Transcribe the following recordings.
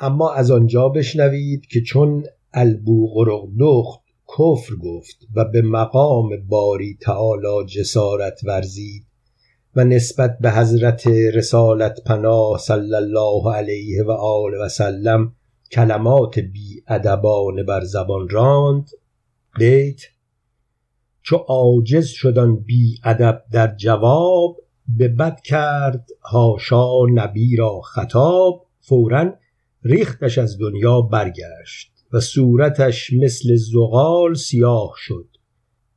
اما از آنجا بشنوید که چون البوقرقدخت کفر گفت و به مقام باری تعالی جسارت ورزید و نسبت به حضرت رسالت پناه صلی الله علیه و آله و سلم کلمات بی ادبانه بر زبان راند بیت چو عاجز شدن بی ادب در جواب به بد کرد هاشا نبی را خطاب فورا ریختش از دنیا برگشت و صورتش مثل زغال سیاه شد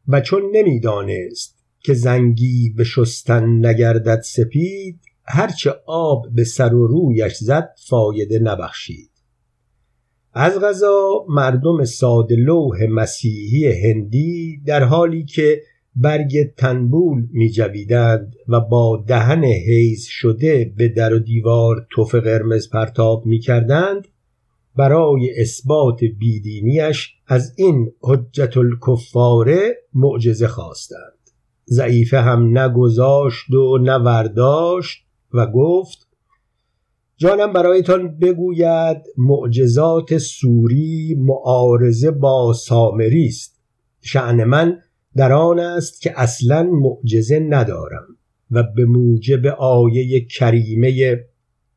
و چون نمی‌دانست که زنگی به شستن نگردد سپید هرچه آب به سر و رویش زد فایده نبخشید. از غذا مردم ساده لوح مسیحی هندی در حالی که برگ تنبول می جویدند و با دهن حیز شده به در و دیوار توف قرمز پرتاب می کردند برای اثبات بیدینیش از این حجت الکفاره معجزه خواستند. ضعیفه هم نگذاشت و نورداشت و گفت جانم برایتان بگوید معجزات سوری معارضه با سامری است. شعن من در آن است که اصلا معجزه ندارم و به موجب آیه کریمه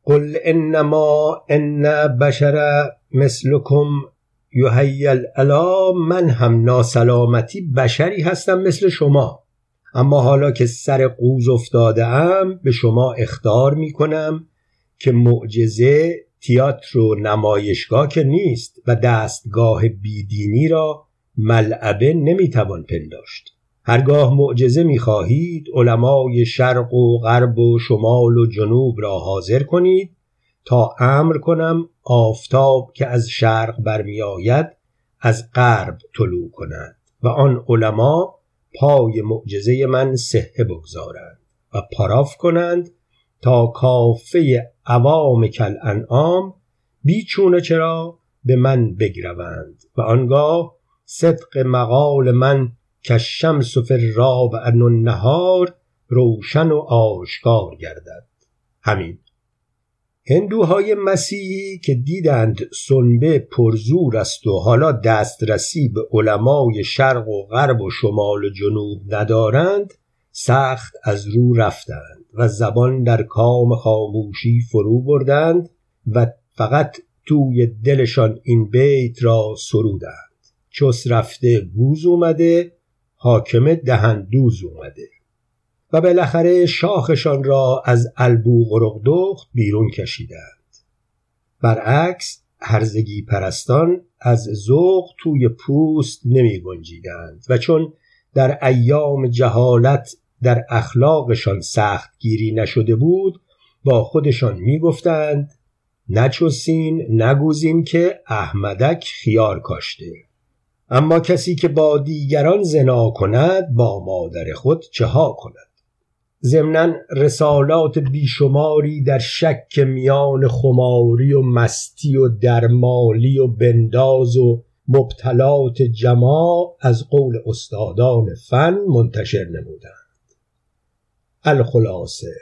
قل انما ان بشر مثلکم یحیل الا من هم ناسلامتی بشری هستم مثل شما. اما حالا که سر قوز افتاده ام به شما اختار می کنم که معجزه تیاتر و نمایشگاه که نیست و دستگاه بیدینی را ملعبه نمی‌توان پنداشت. هرگاه معجزه می‌خواهید علمای شرق و غرب و شمال و جنوب را حاضر کنید تا امر کنم آفتاب که از شرق برمیآید از غرب طلوع کند و آن علما پای معجزه من صحه بگذارند و پاراف کنند تا کافه عوام کل انعام بیچونه چرا به من بگروند و آنگاه صدق مقال من که شمس و فراب ان النهار روشن و آشکار گردد. همین. هندوهای مسیحی که دیدند سنبه پرزور است و حالا دسترسی به علمای شرق و غرب و شمال و جنوب ندارند سخت از رو رفتند و زبان در کام خاموشی فرو بردند و فقط توی دلشان این بیت را سرودند. چس رفته گوز اومده حاکم دهندوز اومده. و بالاخره شاخشان را از البو غرقدخت بیرون کشیدند. برعکس هرزگی پرستان از ذوق توی پوست نمی گنجیدند و چون در ایام جهالت در اخلاقشان سخت گیری نشده بود با خودشان می گفتند نچوسین نگوزین که احمدک خیار کاشته. اما کسی که با دیگران زنا کند با مادر خود چه ها کند؟ ضمنا رسالات بیشماری در شک میان خماری و مستی و درمالی و بنداز و مبتلات جماع از قول استادان فن منتشر نمودند. الخلاصه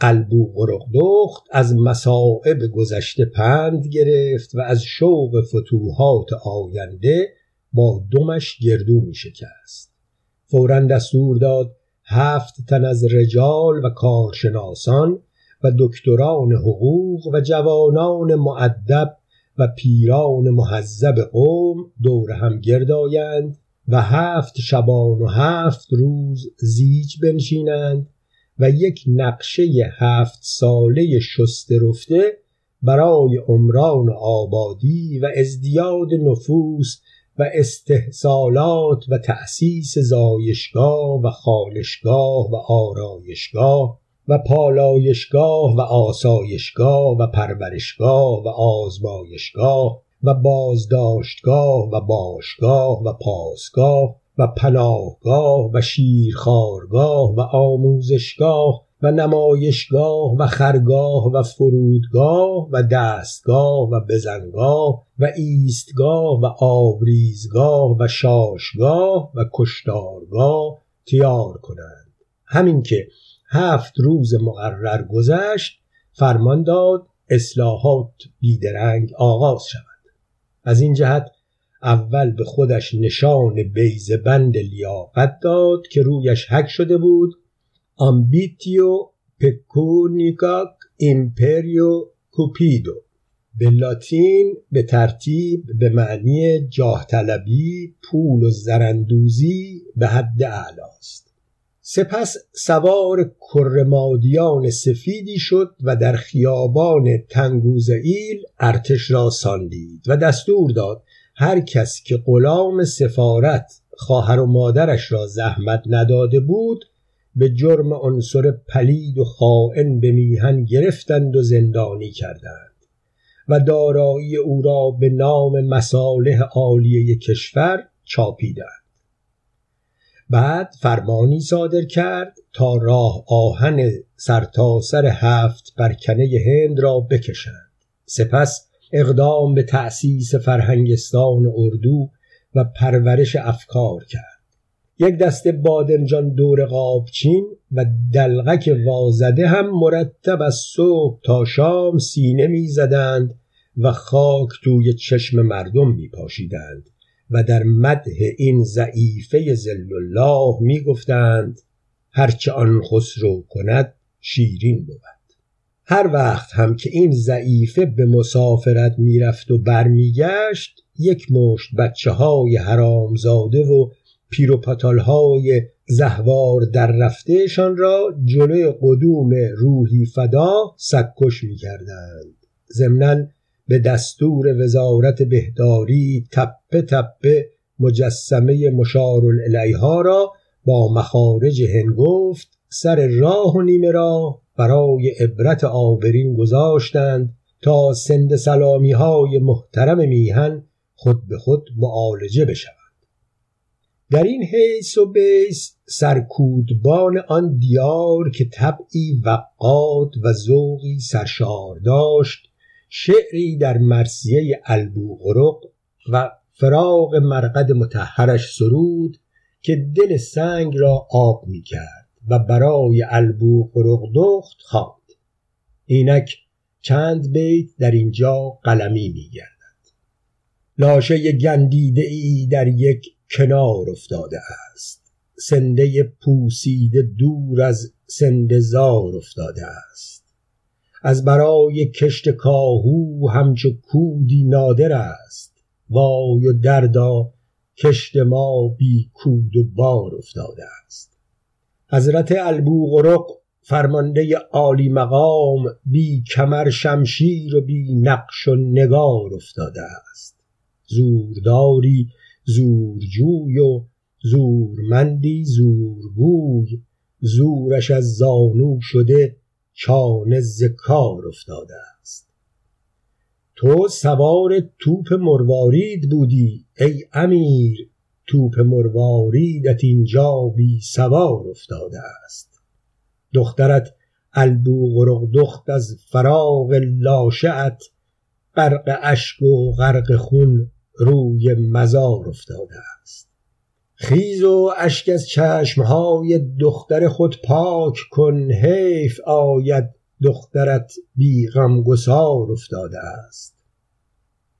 البو غرقدخت از مصائب گذشته پند گرفت و از شوق فتوحات آینده با دمش گردو می شکست. فورا دستور داد هفت تن از رجال و کارشناسان و دکتران حقوق و جوانان معدب و پیران محذب قوم دور هم گردایند و هفت شبان و هفت روز زیج بنشینند و یک نقشه هفت ساله شسته رفته برای عمران آبادی و ازدیاد نفوس و استحصالات و تأسیس زایشگاه و خانشگاه و آرایشگاه و پالایشگاه و آسایشگاه و پرورشگاه و آزمایشگاه و بازداشتگاه و باشگاه و پاسگاه و پناهگاه و شیرخارگاه و آموزشگاه و نمایشگاه و خرگاه و فرودگاه و دستگاه و بزنگاه و ایستگاه و آبریزگاه و شاشگاه و کشتارگاه تیار کنند. همین که هفت روز مقرر گذشت فرمان داد اصلاحات بیدرنگ آغاز شود. از این جهت اول به خودش نشان بیضه‌بند لیاقت داد که رویش حک شده بود ambitio pecuniae ac imperio cupido به لاتین به ترتیب به معنی جاه طلبی پول و زرندوزی به حد اعلاست سپس سوار کرمادیان سفیدی شد و در خیابان تنگوزئیل ارتش را ساندید و دستور داد هر کس که غلام سفارت خواهر و مادرش را زحمت نداده بود به جرم عنصر پلید و خائن به میهن گرفتند و زندانی کردند. و دارایی او را به نام مصالح عالیه کشور چاپیدند. بعد فرمانی صادر کرد تا راه آهن سرتاسر سر هفت برکنه هند را بکشند. سپس اقدام به تأسیس فرهنگستان اردو و پرورش افکار کرد. یک دسته بادمجان دور قابچین و دلغک وازده هم مرتب از صبح تا شام سینه می‌زدند و خاک توی چشم مردم می پاشیدند و در مدح این ضعیفه زل الله می گفتند هرچه آن خسرو کند شیرین بود. هر وقت هم که این ضعیفه به مسافرت می‌رفت و برمیگشت یک مشت بچه های حرامزاده و پیروپاتال های زهوار در رفتهشان را جلوی قدوم روحی فدا سکش می کردند ضمنا به دستور وزارت بهداری تپه تپه مجسمه مشار الیها را با مخارج هنگفت سر راه و نیمه راه برای عبرت آبرین گذاشتند تا سند سلامی های محترم میهن خود به خود معالجه بشود. در این حیث و بیس سرکودبان آن دیار که طبعی وقاد و ذوقی سرشار داشت شعری در مرسیه البوغرق و فراغ مرقد متحرش سرود که دل سنگ را آب می کرد و برای البوغرق دخت خواند. اینک چند بیت در اینجا قلمی می گردد لاشه گندیده ای در یک کنار افتاده است. سنده پوسیده دور از سندزار افتاده است. از برای کشت کاهو همچو کودی نادر است. وای و دردا کشت ما بی کود و بار افتاده است. حضرت البوغرق فرمانده عالی مقام بی کمر شمشیر و بی نقش و نگار افتاده است. زورداری زورجوی و زورمندی زورگوی زورش از زانو شده چانه ز کار افتاده است. تو سوار توپ مروارید بودی ای امیر. توپ مرواریدت اینجا بی سوار افتاده است. دخترت البوغرق دخت از فراغ لاشعت غرق اشک و غرق خون روی مزار افتاده است. خیز و اشک از چشمهای دختر خود پاک کن حیف آید دخترت بی غمگسار افتاده است.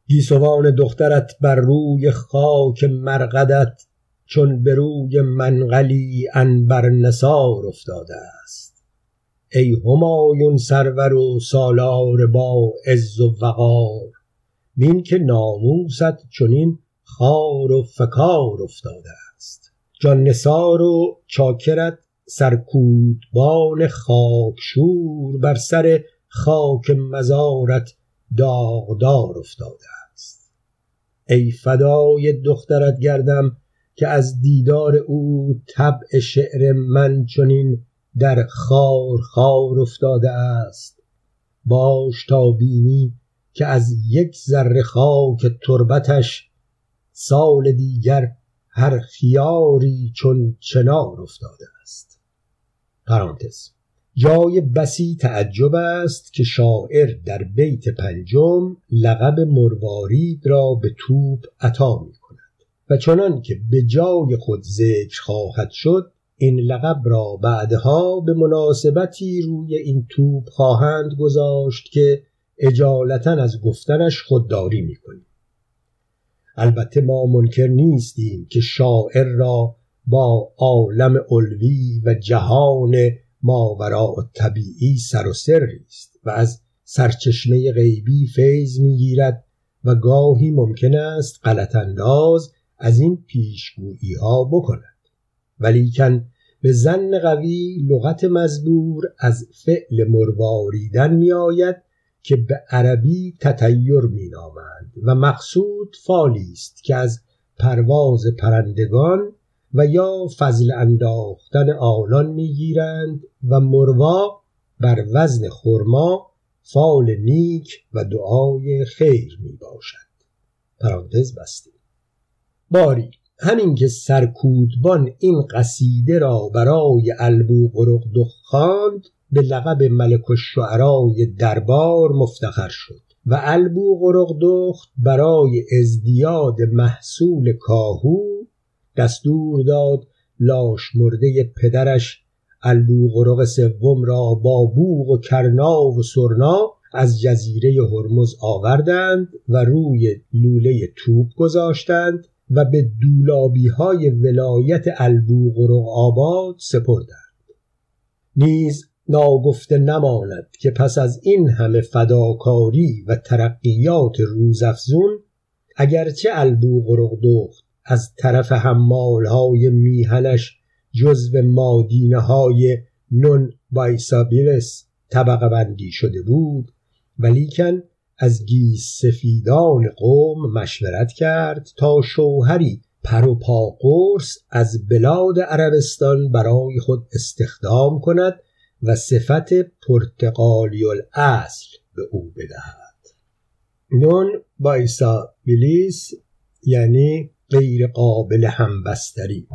گیسوان دخترت بر روی خاک مرقدت چون به روی منقلی انبر نسار افتاده است. ای همایون سرور و سالار با عز و وقار بین که ناموست چنین خار و فکار افتاده است. جان نثار و چاکرت سرکودبان خاکشور بر سر خاک مزارت داغدار افتاده است. ای فدای دخترت گردم که از دیدار او طبع شعر من چنین در خار خار افتاده است. باش تا بینی که از یک ذره خاک تربتش سال دیگر هر خیاری چون چنار افتاده است. پرانتز. جای بسی تعجب است که شاعر در بیت پنجم لقب مروارید را به توپ عطا می کند. و چنان که به جای خود ذکر خواهد شد این لقب را بعدها به مناسبتی روی این توپ خواهند گذاشت که اجالتا از گفتنش خودداری می‌کنیم. البته ما منکر نیستیم که شاعر را با عالم علوی و جهان ماوراء طبیعی سر و سری است و از سرچشمه غیبی فیض می‌گیرد و گاهی ممکن است غلط انداز از این پیشگویی ها بکند. ولیکن به زن قوی لغت مزبور از فعل مرواریدن می آید که به عربی تطیر می نامند و مقصود فالی است که از پرواز پرندگان و یا فضل انداختن آنان می‌گیرند و مروا بر وزن خرما فال نیک و دعای خیر می باشد پرانتز بسته. باری همین که سرکودبان این قصیده را برای البو قرق خواند به لقب ملک الشعرای دربار مفتخر شد و البو دخت برای ازدیاد محصول کاهو دستور داد لاش مرده پدرش البو قرق سوم را با بوغ و کرنا و سرنا از جزیره هرمز آوردند و روی لوله توپ گذاشتند و به دولابی های ولایت البوغرق آباد سپردند. نیز ناگفته نماند که پس از این همه فداکاری و ترقیات روزافزون اگرچه البوغرق دخت از طرف های میهنش جزو مادینه های نون بایسابیلس طبقه بندی شده بود ولیکن از گیس سفیدان قوم مشورت کرد تا شوهری پر و پا قرص از بلاد عربستان برای خود استخدام کند و صفت پرتقالی الاصل به او بدهد. نون بایسا بیلیس یعنی غیر قابل همبستری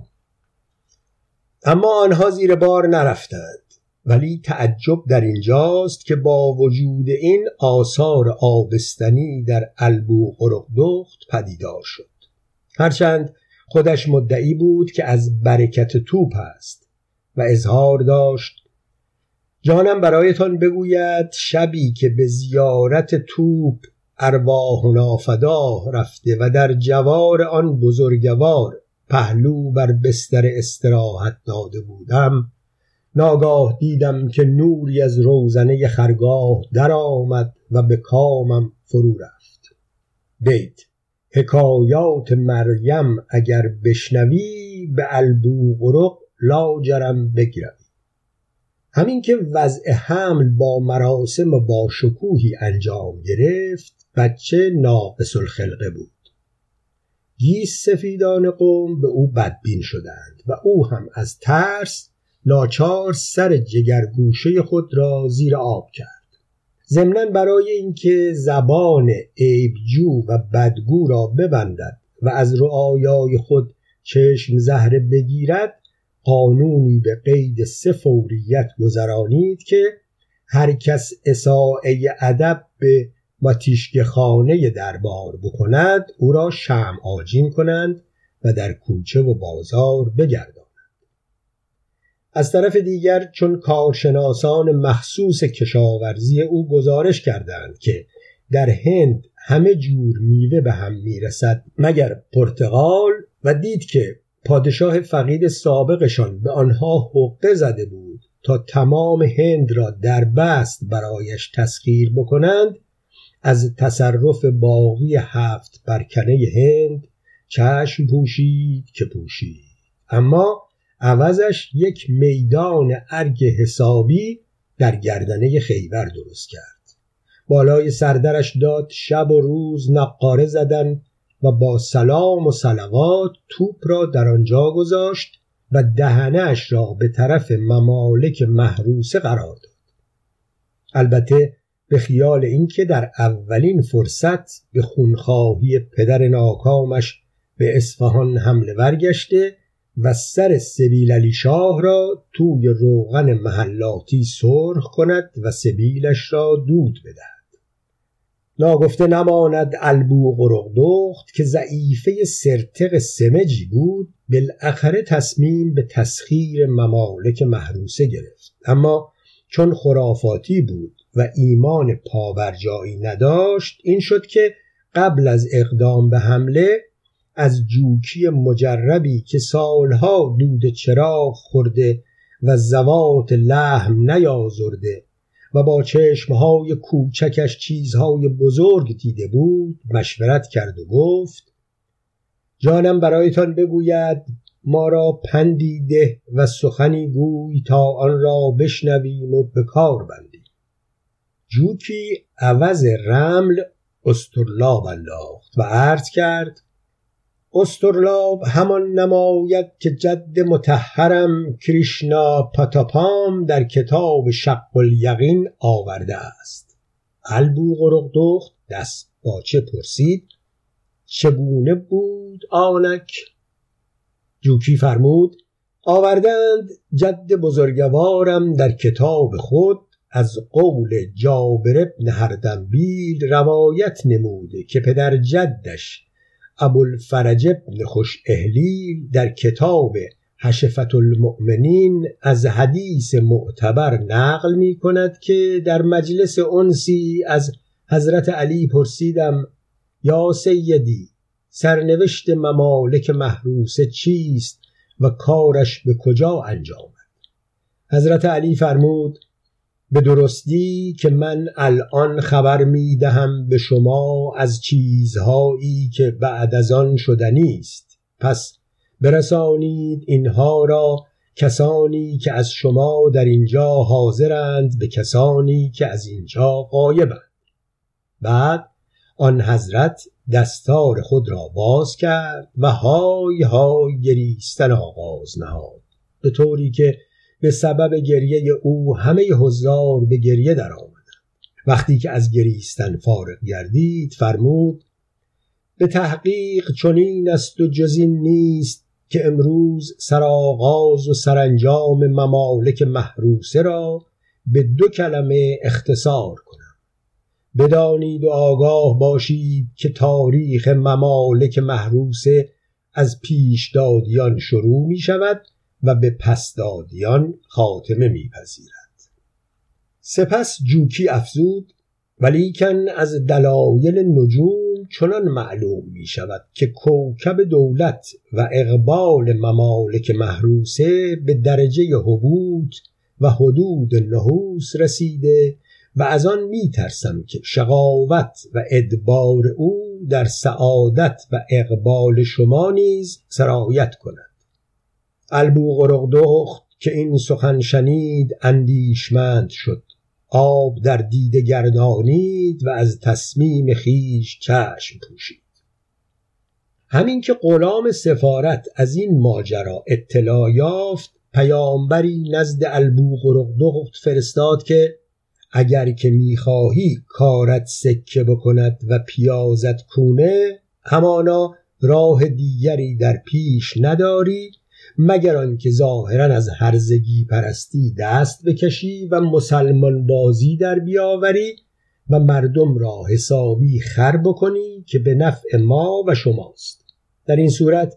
اما آنها زیر بار نرفتند ولی تعجب در اینجاست که با وجود این آثار آبستنی در البو قرقدخت پدیدار شد. هرچند خودش مدعی بود که از برکت توپ است و اظهار داشت جانم برایتان بگوید شبی که به زیارت توپ ارواح فدا رفته و در جوار آن بزرگوار پهلو بر بستر استراحت داده بودم ناگاه دیدم که نوری از روزنه خرگاه درآمد و به کامم فرو رفت. بیت حکایات مریم اگر بشنوی به البوغرق لاجرم بگیروی همین که وضع حمل با مراسم با شکوهی انجام گرفت بچه ناقص الخلقه بود. گیس سفیدان قوم به او بدبین شدند و او هم از ترس ناچار سر جگرگوشه خود را زیر آب کرد. ضمنا برای اینکه زبان عیبجو و بدگو را ببندد و از رعایای خود چشم زهره بگیرد قانونی به قید سه فوریت گذرانید که هر کس اساعه ادب به ماتیشک خانه دربار بکند او را شم آجین کنند و در کوچه و بازار بگردند از طرف دیگر چون کارشناسان مخصوص کشاورزی او گزارش کردند که در هند همه جور میوه به هم می‌رسد مگر پرتغال و دید که پادشاه فقید سابقشان به آنها حقه زده بود تا تمام هند را در بست برایش تسخیر بکنند از تصرف باقی هفت برکنه هند چشم پوشید که پوشید. اما عوضش یک میدان ارگ حسابی در گردنه خیبر درست کرد. بالای سردرش داد شب و روز نقاره زدن و با سلام و سلوات توپ را در آنجا گذاشت و دهنش را به طرف ممالک محروسه قرار داد. البته به خیال اینکه در اولین فرصت به خونخواهی پدر ناکامش به اصفهان حمله ورگشته و سر سبیل علی شاه را توی روغن محلاتی سرخ کند و سبیلش را دود بدهد. ناگفته نماند البو قرق دخت که ضعیفه سرتق سمجی بود بالاخره تصمیم به تسخیر ممالک محروسه گرفت. اما چون خرافاتی بود و ایمان پاورجایی نداشت این شد که قبل از اقدام به حمله از جوکی مجربی که سالها دود چراغ خورده و زوات لحم نیازرده و با چشمهای کوچکش چیزهای بزرگ دیده بود مشورت کرد و گفت جانم برایتان بگوید ما را پندی ده و سخنی گوی تا آن را بشنویم و به کار بندیم. جوکی عوض رمل استرلاب انداخت و عرض کرد استرلاب همان نماید که جد متحرم کریشنا پاتاپام در کتاب شق الیقین آورده است. البو غرق دست باچه پرسید؟ چگونه بود آنک؟ جوکی فرمود آوردند جد بزرگوارم در کتاب خود از قول جابر ابن هردنبیل روایت نموده که پدر جدش ابوالفرج ابن خوش اهلیل در کتاب حشفت المؤمنین از حدیث معتبر نقل می کند که در مجلس انسی از حضرت علی پرسیدم یا سیدی سرنوشت ممالک محروسه چیست و کارش به کجا انجامد؟ حضرت علی فرمود به درستی که من الان خبر می دهم به شما از چیزهایی که بعد از آن شدنی است پس برسانید اینها را کسانی که از شما در اینجا حاضرند به کسانی که از اینجا غایبند. بعد آن حضرت دستار خود را باز کرد و های های گریستن آغاز نهاد. به طوری که به سبب گریه او همه حضار به گریه درآمدند وقتی که از گریستن فارغ گردید فرمود به تحقیق چنین است و جزین نیست که امروز سرآغاز و سرانجام ممالک محروسه را به دو کلمه اختصار کنم. بدانید و آگاه باشید که تاریخ ممالک محروسه از پیشدادیان شروع می شود و به پسدادیان خاتمه میپذیرد. سپس جوکی افزود ولیکن از دلایل نجوم چنان معلوم می شود که کوکب دولت و اقبال ممالک محروسه به درجه حبوط و حدود نحوس رسیده و از آن می ترسم که شقاوت و ادبار او در سعادت و اقبال شما نیز سرایت کند. البو دخت که این سخن شنید اندیشمند شد. آب در دیده گردانید و از تصمیم خیش چشم پوشید. همین که غلام سفارت از این ماجرا اطلاع یافت پیامبری نزد البو دخت فرستاد که اگر که می‌خواهی کارت سکه بکند و پیازت کونه همانا راه دیگری در پیش نداری مگر آنکه ظاهرا از هرزگی پرستی دست بکشی و مسلمان بازی در بیاوری و مردم را حسابی خر بکنی که به نفع ما و شماست. در این صورت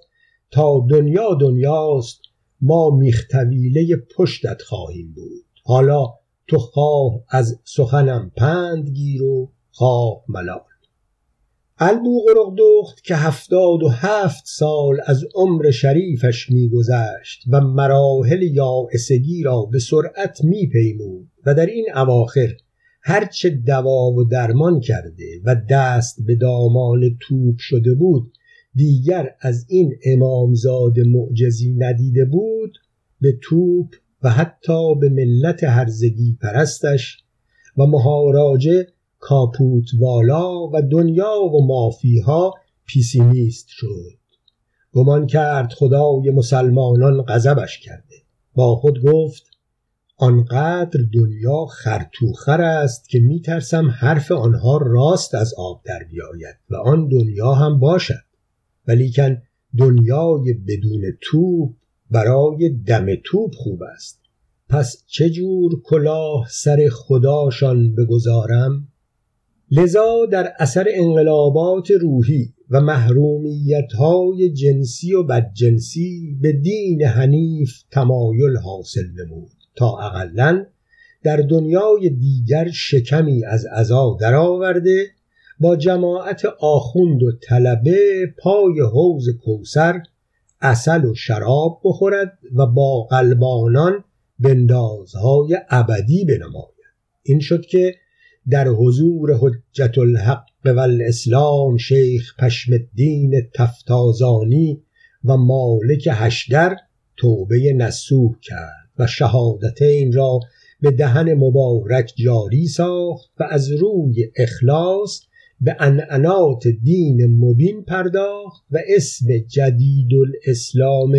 تا دنیا دنیاست ما میختویله پشتت خواهیم بود. حالا تو خواه از سخنم پند گیر و خواه ملال. البو دخت که هفتاد و هفت سال از عمر شریفش میگذشت و مراحل یائسگی را به سرعت میپیمود و در این اواخر هرچه دوا و درمان کرده و دست به دامان توپ شده بود دیگر از این امامزاد معجزی ندیده بود به توپ و حتی به ملت هرزگی پرستش و مهاراجه کاپوت والا و دنیا و مافیها پیسیمیست شد. گمان کرد خدای مسلمانان غضبش کرده. با خود گفت آنقدر دنیا خرتوخر است که میترسم حرف آنها راست از آب در بیاید و آن دنیا هم باشد. ولیکن دنیای بدون توپ برای دم توپ خوب است. پس چه جور کلاه سر خداشان بگذارم؟ لذا در اثر انقلابات روحی و محرومیت های جنسی و بدجنسی به دین حنیف تمایل حاصل نمود. تا اقلا در دنیای دیگر شکمی از عزا درآورده با جماعت آخوند و طلبه پای حوز کوسر اصل و شراب بخورد و با قلبانان بندازهای ابدی بنماید. این شد که در حضور حجت الحق و الاسلام شیخ پشم الدین تفتازانی و مالک هشدر توبه نسوح کرد و شهادتین را به دهن مبارک جاری ساخت و از روی اخلاص به انعنات دین مبین پرداخت و اسم جدید الاسلام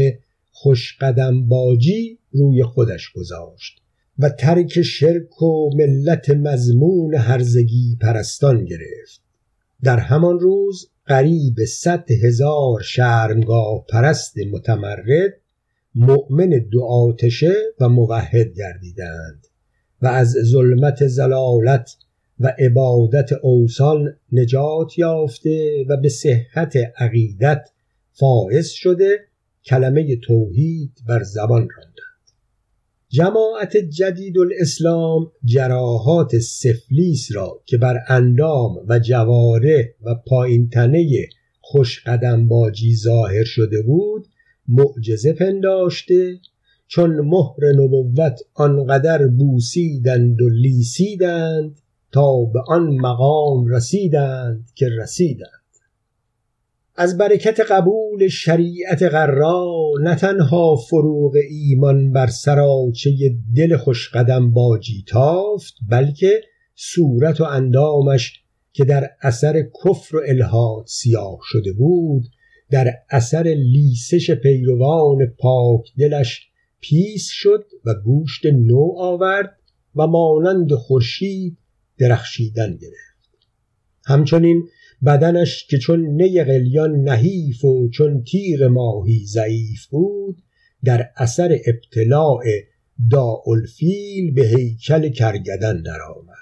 خوشقدم باجی روی خودش گذاشت. و ترک شرک و ملت مزمون هرزگی پرستان گرفت. در همان روز قریب صد هزار شرمگاه پرست متمرد مؤمن دو آتشه و موحد گردیدند و از ظلمت زلالت و عبادت اوسان نجات یافته و به صحت عقیدت فائز شده کلمه توحید بر زبان راندند جماعت جدید الاسلام جراحات سفلیس را که بر اندام و جواره و پایین تنه خوش قدم باجی ظاهر شده بود معجزه پنداشته چون مهر نبوت آنقدر بوسیدند و لیسیدند تا به آن مقام رسیدند که رسیدند. از برکت قبول شریعت غرا نه تنها فروغ ایمان بر سراچه دل خوشقدم باجی تافت بلکه صورت و اندامش که در اثر کفر و الهاد سیاه شده بود در اثر لیسش پیروان پاک دلش پیس شد و گوشت نو آورد و مانند خورشید درخشیدن گرفت. همچنین بدنش که چون نی قلیان نحیف و چون تیر ماهی ضعیف بود در اثر ابتلاع داالفیل به هیکل کرگدن درآمد.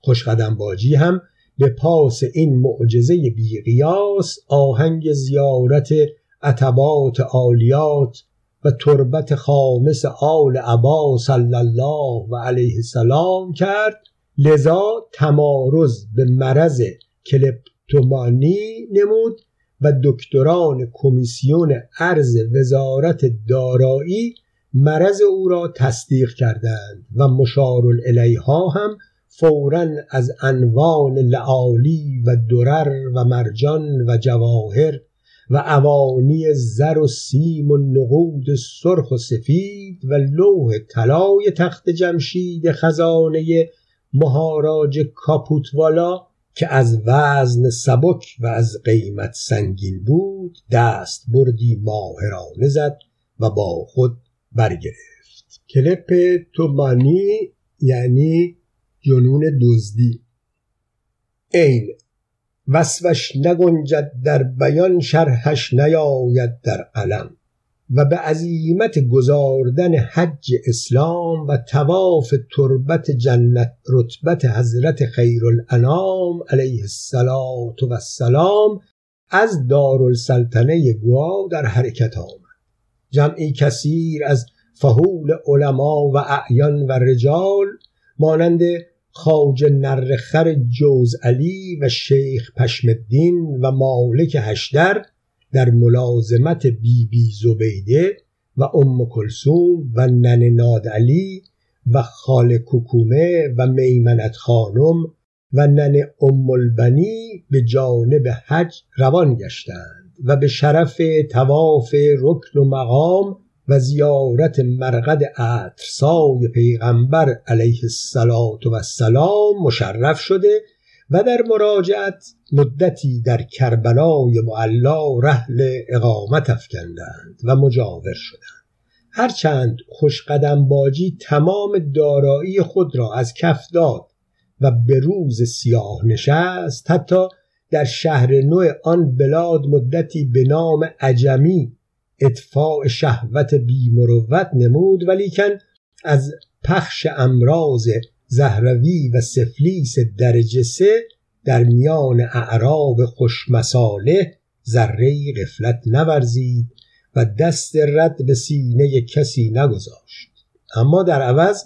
خوشقدم باجی هم به پاس این معجزه بیقیاس آهنگ زیارت عتبات عالیات و تربت خامس آل عبا صلی الله و علیه السلام کرد لذا تمارز به مرض کلپتومانی نمود و دکتران کمیسیون ارز وزارت دارایی مرض او را تصدیق کردند و مشار الیها هم فورا از انوان لعالی و درر و مرجان و جواهر و اوانی زر و سیم و نقود سرخ و سفید و لوح طلای تخت جمشید خزانه مهاراج کاپوتوالا که از وزن سبک و از قیمت سنگین بود دست بردی ماهرانه زد و با خود برگرفت. کلپ تومانی یعنی جنون دزدی. عین وصفش نگنجد در بیان شرحش نیاید در قلم. و به عزیمت گذاردن حج اسلام و تواف تربت جنت رتبت حضرت خیرالانام علیه السلام و السلام از دارالسلطنه گوا در حرکت آمد. جمعی کثیر از فهول علما و اعیان و رجال مانند خاج نرخر جوز علی و شیخ پشم الدین و مالک هشدر در ملازمت بی بی زبیده و ام کلسوم و نن نادعلی و خال کوکومه و میمنت خانم و نن ام البنی به جانب حج روان گشتند و به شرف تواف رکن و مقام و زیارت مرقد عطرسای پیغمبر علیه السلام مشرف شده و در مراجعت مدتی در کربلای معلا رحل اقامت افکندند و مجاور شدند. هرچند خوشقدم باجی تمام دارایی خود را از کف داد و به روز سیاه نشست حتی در شهر نو آن بلاد مدتی به نام عجمی اطفاع شهوت بیمروت نمود ولیکن از پخش امراض زهروی و سفلیس درجه سه در میان اعراب خوشمساله ذره غفلت نورزید و دست رد به سینه کسی نگذاشت. اما در عوض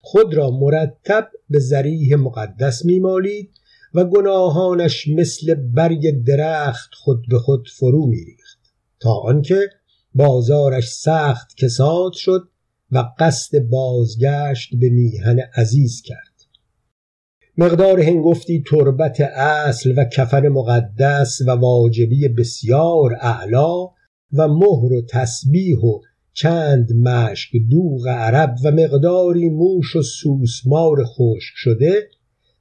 خود را مرتب به زریح مقدس میمالید و گناهانش مثل برگ درخت خود به خود فرو میریخت. تا آنکه بازارش سخت کساد شد و قصد بازگشت به میهن عزیز کرد. مقدار هنگفتی تربت اصل و کفن مقدس و واجبی بسیار اعلا و مهر و تسبیح و چند مشک دوغ عرب و مقداری موش و سوسمار خشک شده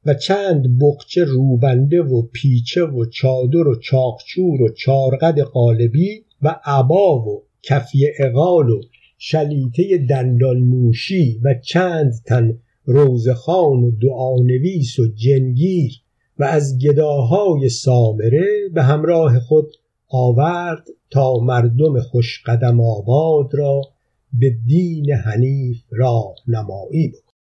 و چند بقچه روبنده و پیچه و چادر و چاقچور و چارقد قالبی و عبا و کفی اقال و شلیته دندان موشی و چند تن روزخان و دعانویس و جنگیر و از گداهای سامره به همراه خود آورد تا مردم خوشقدم آباد را به دین حنیف راه نمایی